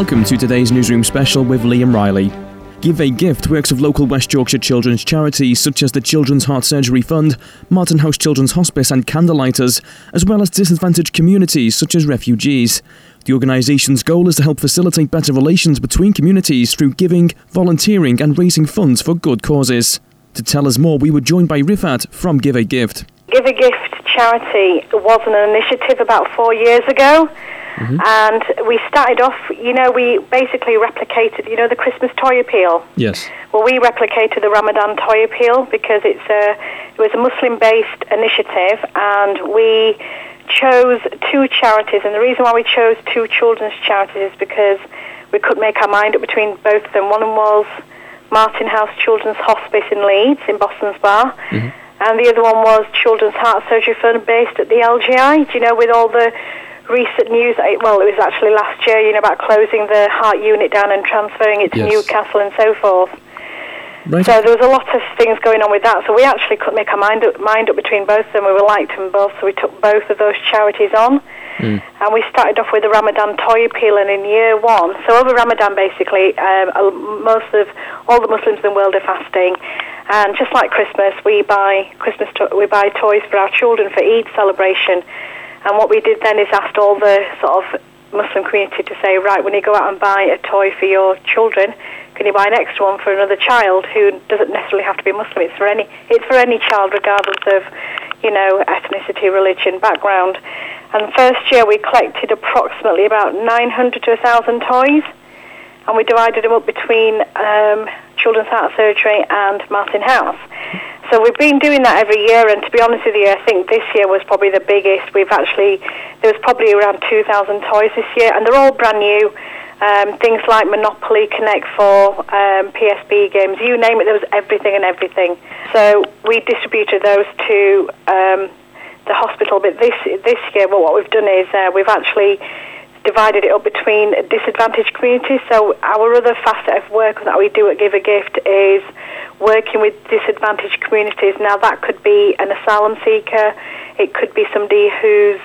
Welcome to today's newsroom special with Liam Riley. Give a Gift works with local West Yorkshire children's charities such as the Children's Heart Surgery Fund, Martin House Children's Hospice, and Candlelighters, as well as disadvantaged communities such as refugees. The organisation's goal is to help facilitate better relations between communities through giving, volunteering, and raising funds for good causes. To tell us more, we were joined by Rifhat from Give a Gift. Give a Gift charity was an initiative about four years ago. Mm-hmm. And we started off, you know, we basically replicated, you know, the Christmas toy appeal. Yes. Well, we replicated the Ramadan toy appeal because it's a, it was a Muslim-based initiative, and we chose two charities. And the reason why we chose two children's charities is because we could make our mind up between both of them. One was Martin House Children's Hospice in Leeds, in Boston Spa. Mm-hmm. And the other one was Children's Heart Surgery Fund based at the LGI. Do you know, with all the recent news, well, it was actually last year, you know, about closing the heart unit down and transferring it to yes. Newcastle and so forth. Right. So there was a lot of things going on with that. So we actually couldn't make our mind up, mind up between both of them. We were liked them both, so we took both of those charities on. Mm. And we started off with the Ramadan toy appeal, and in year one, so over Ramadan basically, um, most of all the Muslims in the world are fasting. And just like Christmas, we buy Christmas to- we buy toys for our children for Eid celebration. And what we did then is asked all the sort of Muslim community to say, right, when you go out and buy a toy for your children, can you buy an extra one for another child who doesn't necessarily have to be Muslim? It's for any, it's for any child, regardless of, you know, ethnicity, religion, background. And first year we collected approximately about 900 to 1,000 toys, and we divided them up between um, Children's Heart Surgery and Martin House. So we've been doing that every year, and to be honest with you, I think this year was probably the biggest. We've actually there was probably around 2,000 toys this year, and they're all brand new. Um, things like Monopoly, Connect Four, um, PSP games, you name it, there was everything and everything. So we distributed those to um, the hospital. But this this year, well, what we've done is uh, we've actually divided it up between disadvantaged communities. So our other facet of work that we do at Give a Gift is working with disadvantaged communities. Now that could be an asylum seeker, it could be somebody who's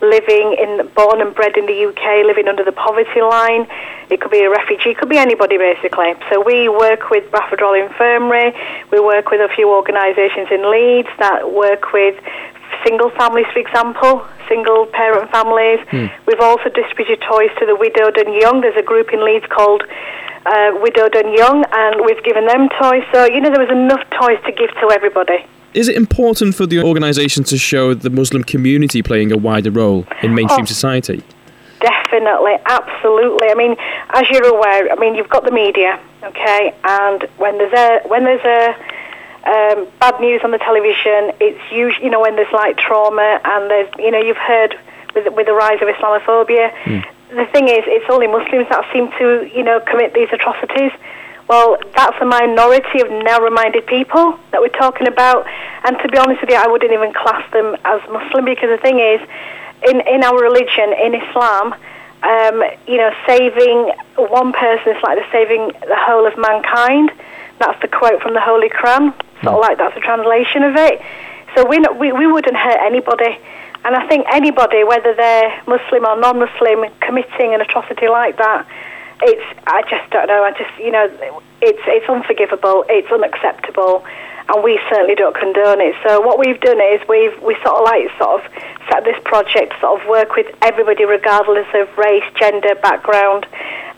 living in born and bred in the UK, living under the poverty line. It could be a refugee, it could be anybody basically. So we work with Bradford Infirmary, we work with a few organisations in Leeds that work with single families, for example, single parent families. Mm. We've also distributed toys to the widowed and young. There's a group in Leeds called uh, Widowed and Young, and we've given them toys. So, you know, there was enough toys to give to everybody. Is it important for the organisation to show the Muslim community playing a wider role in mainstream oh, society? Definitely, absolutely. I mean, as you're aware, I mean, you've got the media, okay, and when there's a when there's a um, bad news on the television. It's usually, you know, when there's like trauma and there's, you know, you've heard with, with the rise of Islamophobia. Mm. The thing is, it's only Muslims that seem to, you know, commit these atrocities. Well, that's a minority of narrow-minded people that we're talking about. And to be honest with you, I wouldn't even class them as Muslim because the thing is, in, in our religion, in Islam, um, you know, saving one person is like the saving the whole of mankind. That's the quote from the Holy Quran sort of like that's a translation of it. So we, we, we wouldn't hurt anybody. And I think anybody, whether they're Muslim or non-Muslim, committing an atrocity like that, it's I just don't know. I just you know, it's it's unforgivable. It's unacceptable, and we certainly don't condone it. So what we've done is we've we sort of like sort of set this project sort of work with everybody regardless of race, gender, background,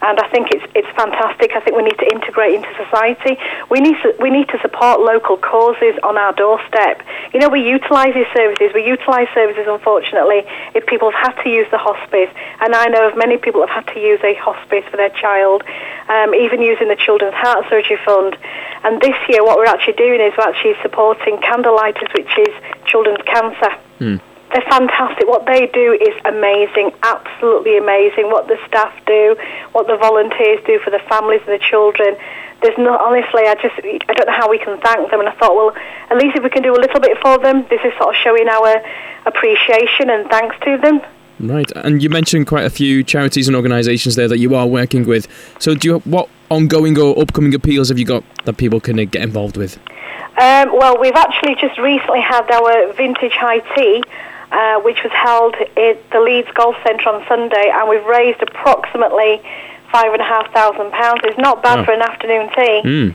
and I think it's it's fantastic. I think we need to integrate into society. We need to, we need to support local causes on our doorstep. You know, we utilise these services. We utilise services, unfortunately, if people have had to use the hospice, and I know of many people have had to use a hospice for their child, um, even using the Children's Heart Surgery Fund. And this year, what we're actually doing is we're actually supporting Candlelighters, which is children's cancer. Mm. They're fantastic. What they do is amazing, absolutely amazing. What the staff do, what the volunteers do for the families and the children. There's no, honestly, I just, I don't know how we can thank them. And I thought, well, at least if we can do a little bit for them, this is sort of showing our appreciation and thanks to them. Right, and you mentioned quite a few charities and organisations there that you are working with. So, do you what ongoing or upcoming appeals have you got that people can uh, get involved with? Um, well, we've actually just recently had our vintage high tea uh, which was held at the Leeds Golf Centre on Sunday, and we've raised approximately five and a half thousand pounds. It's not bad Oh. for an afternoon tea. Mm.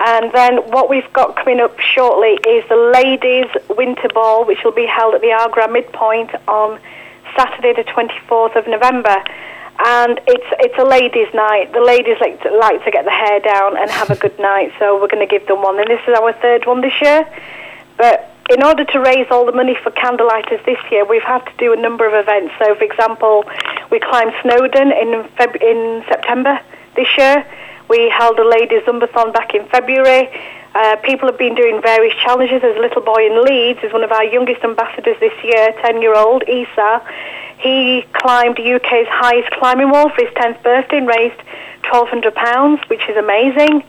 And then what we've got coming up shortly is the ladies' winter ball, which will be held at the Aagrah Midpoint on Saturday, the 24th of November. And it's it's a ladies' night. The ladies like to, like to get the hair down and have a good night, so we're going to give them one. And this is our third one this year. But in order to raise all the money for candlelighters this year, we've had to do a number of events. So, for example, we climbed Snowdon in Feb- in September this year. We held a ladies' zumbathon back in February. Uh, people have been doing various challenges. There's a little boy in Leeds, who's one of our youngest ambassadors this year, 10-year-old Isa. He climbed UK's highest climbing wall for his 10th birthday and raised £1,200, which is amazing.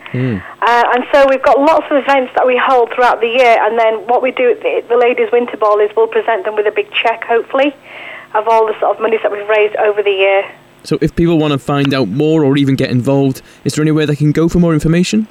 Uh, and so we've got lots of events that we hold throughout the year. And then what we do at the, the Ladies' Winter Ball is we'll present them with a big cheque, hopefully, of all the sort of monies that we've raised over the year. So if people want to find out more or even get involved, is there any way they can go for more information?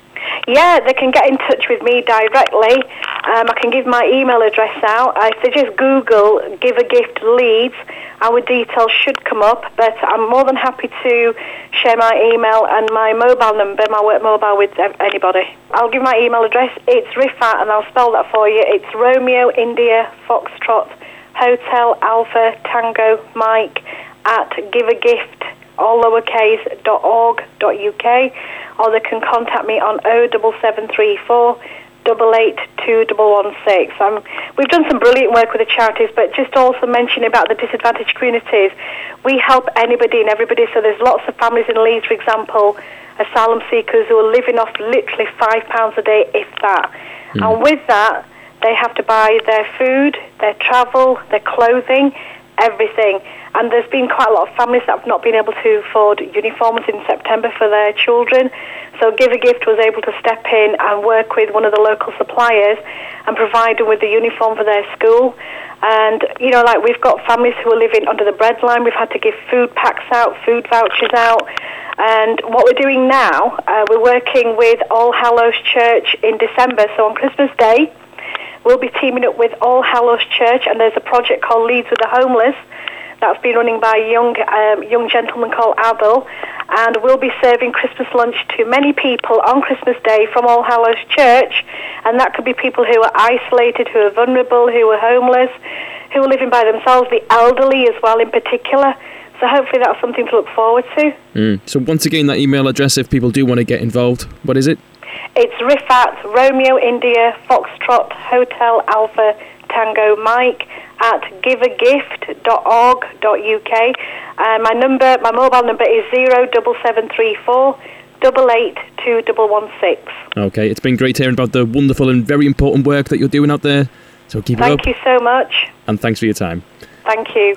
Yeah, they can get in touch with me directly. Um, I can give my email address out. I suggest Google Give a Gift Leeds. Our details should come up, but I'm more than happy to share my email and my mobile number, my work mobile, with anybody. I'll give my email address. It's Rifhat, and I'll spell that for you. It's Romeo India Foxtrot Hotel Alpha Tango Mike at giveagift all lowercase dot org dot uk or they can contact me on 07734 double eight two double one six. Um, we've done some brilliant work with the charities, but just also mentioning about the disadvantaged communities, we help anybody and everybody. So there's lots of families in Leeds, for example, asylum seekers who are living off literally five pounds a day, if that. And with that, they have to buy their food, their travel, their clothing, everything. And there's been quite a lot of families that have not been able to afford uniforms in September for their children. So Give a Gift was able to step in and work with one of the local suppliers and provide them with the uniform for their school. And, you know, like we've got families who are living under the breadline. We've had to give food packs out, food vouchers out. And what we're doing now, uh, we're working with All Hallows Church in December. So on Christmas Day, we'll be teaming up with All Hallows Church, and there's a project called Leeds with the Homeless that's been running by a young um, young gentleman called Abel, and we'll be serving Christmas lunch to many people on Christmas Day from All Hallows Church, and that could be people who are isolated, who are vulnerable, who are homeless, who are living by themselves, the elderly as well in particular. So hopefully that's something to look forward to. Mm. So once again, that email address, if people do want to get involved, what is it? It's Rifhat Romeo India Foxtrot Hotel Alpha Tango Mike at giveagift.org.uk. Uh, my number, my mobile number is zero double seven three four double eight two double one six. Okay, it's been great hearing about the wonderful and very important work that you're doing out there. So keep it up. Thank you so much. and thanks for your time. Thank you.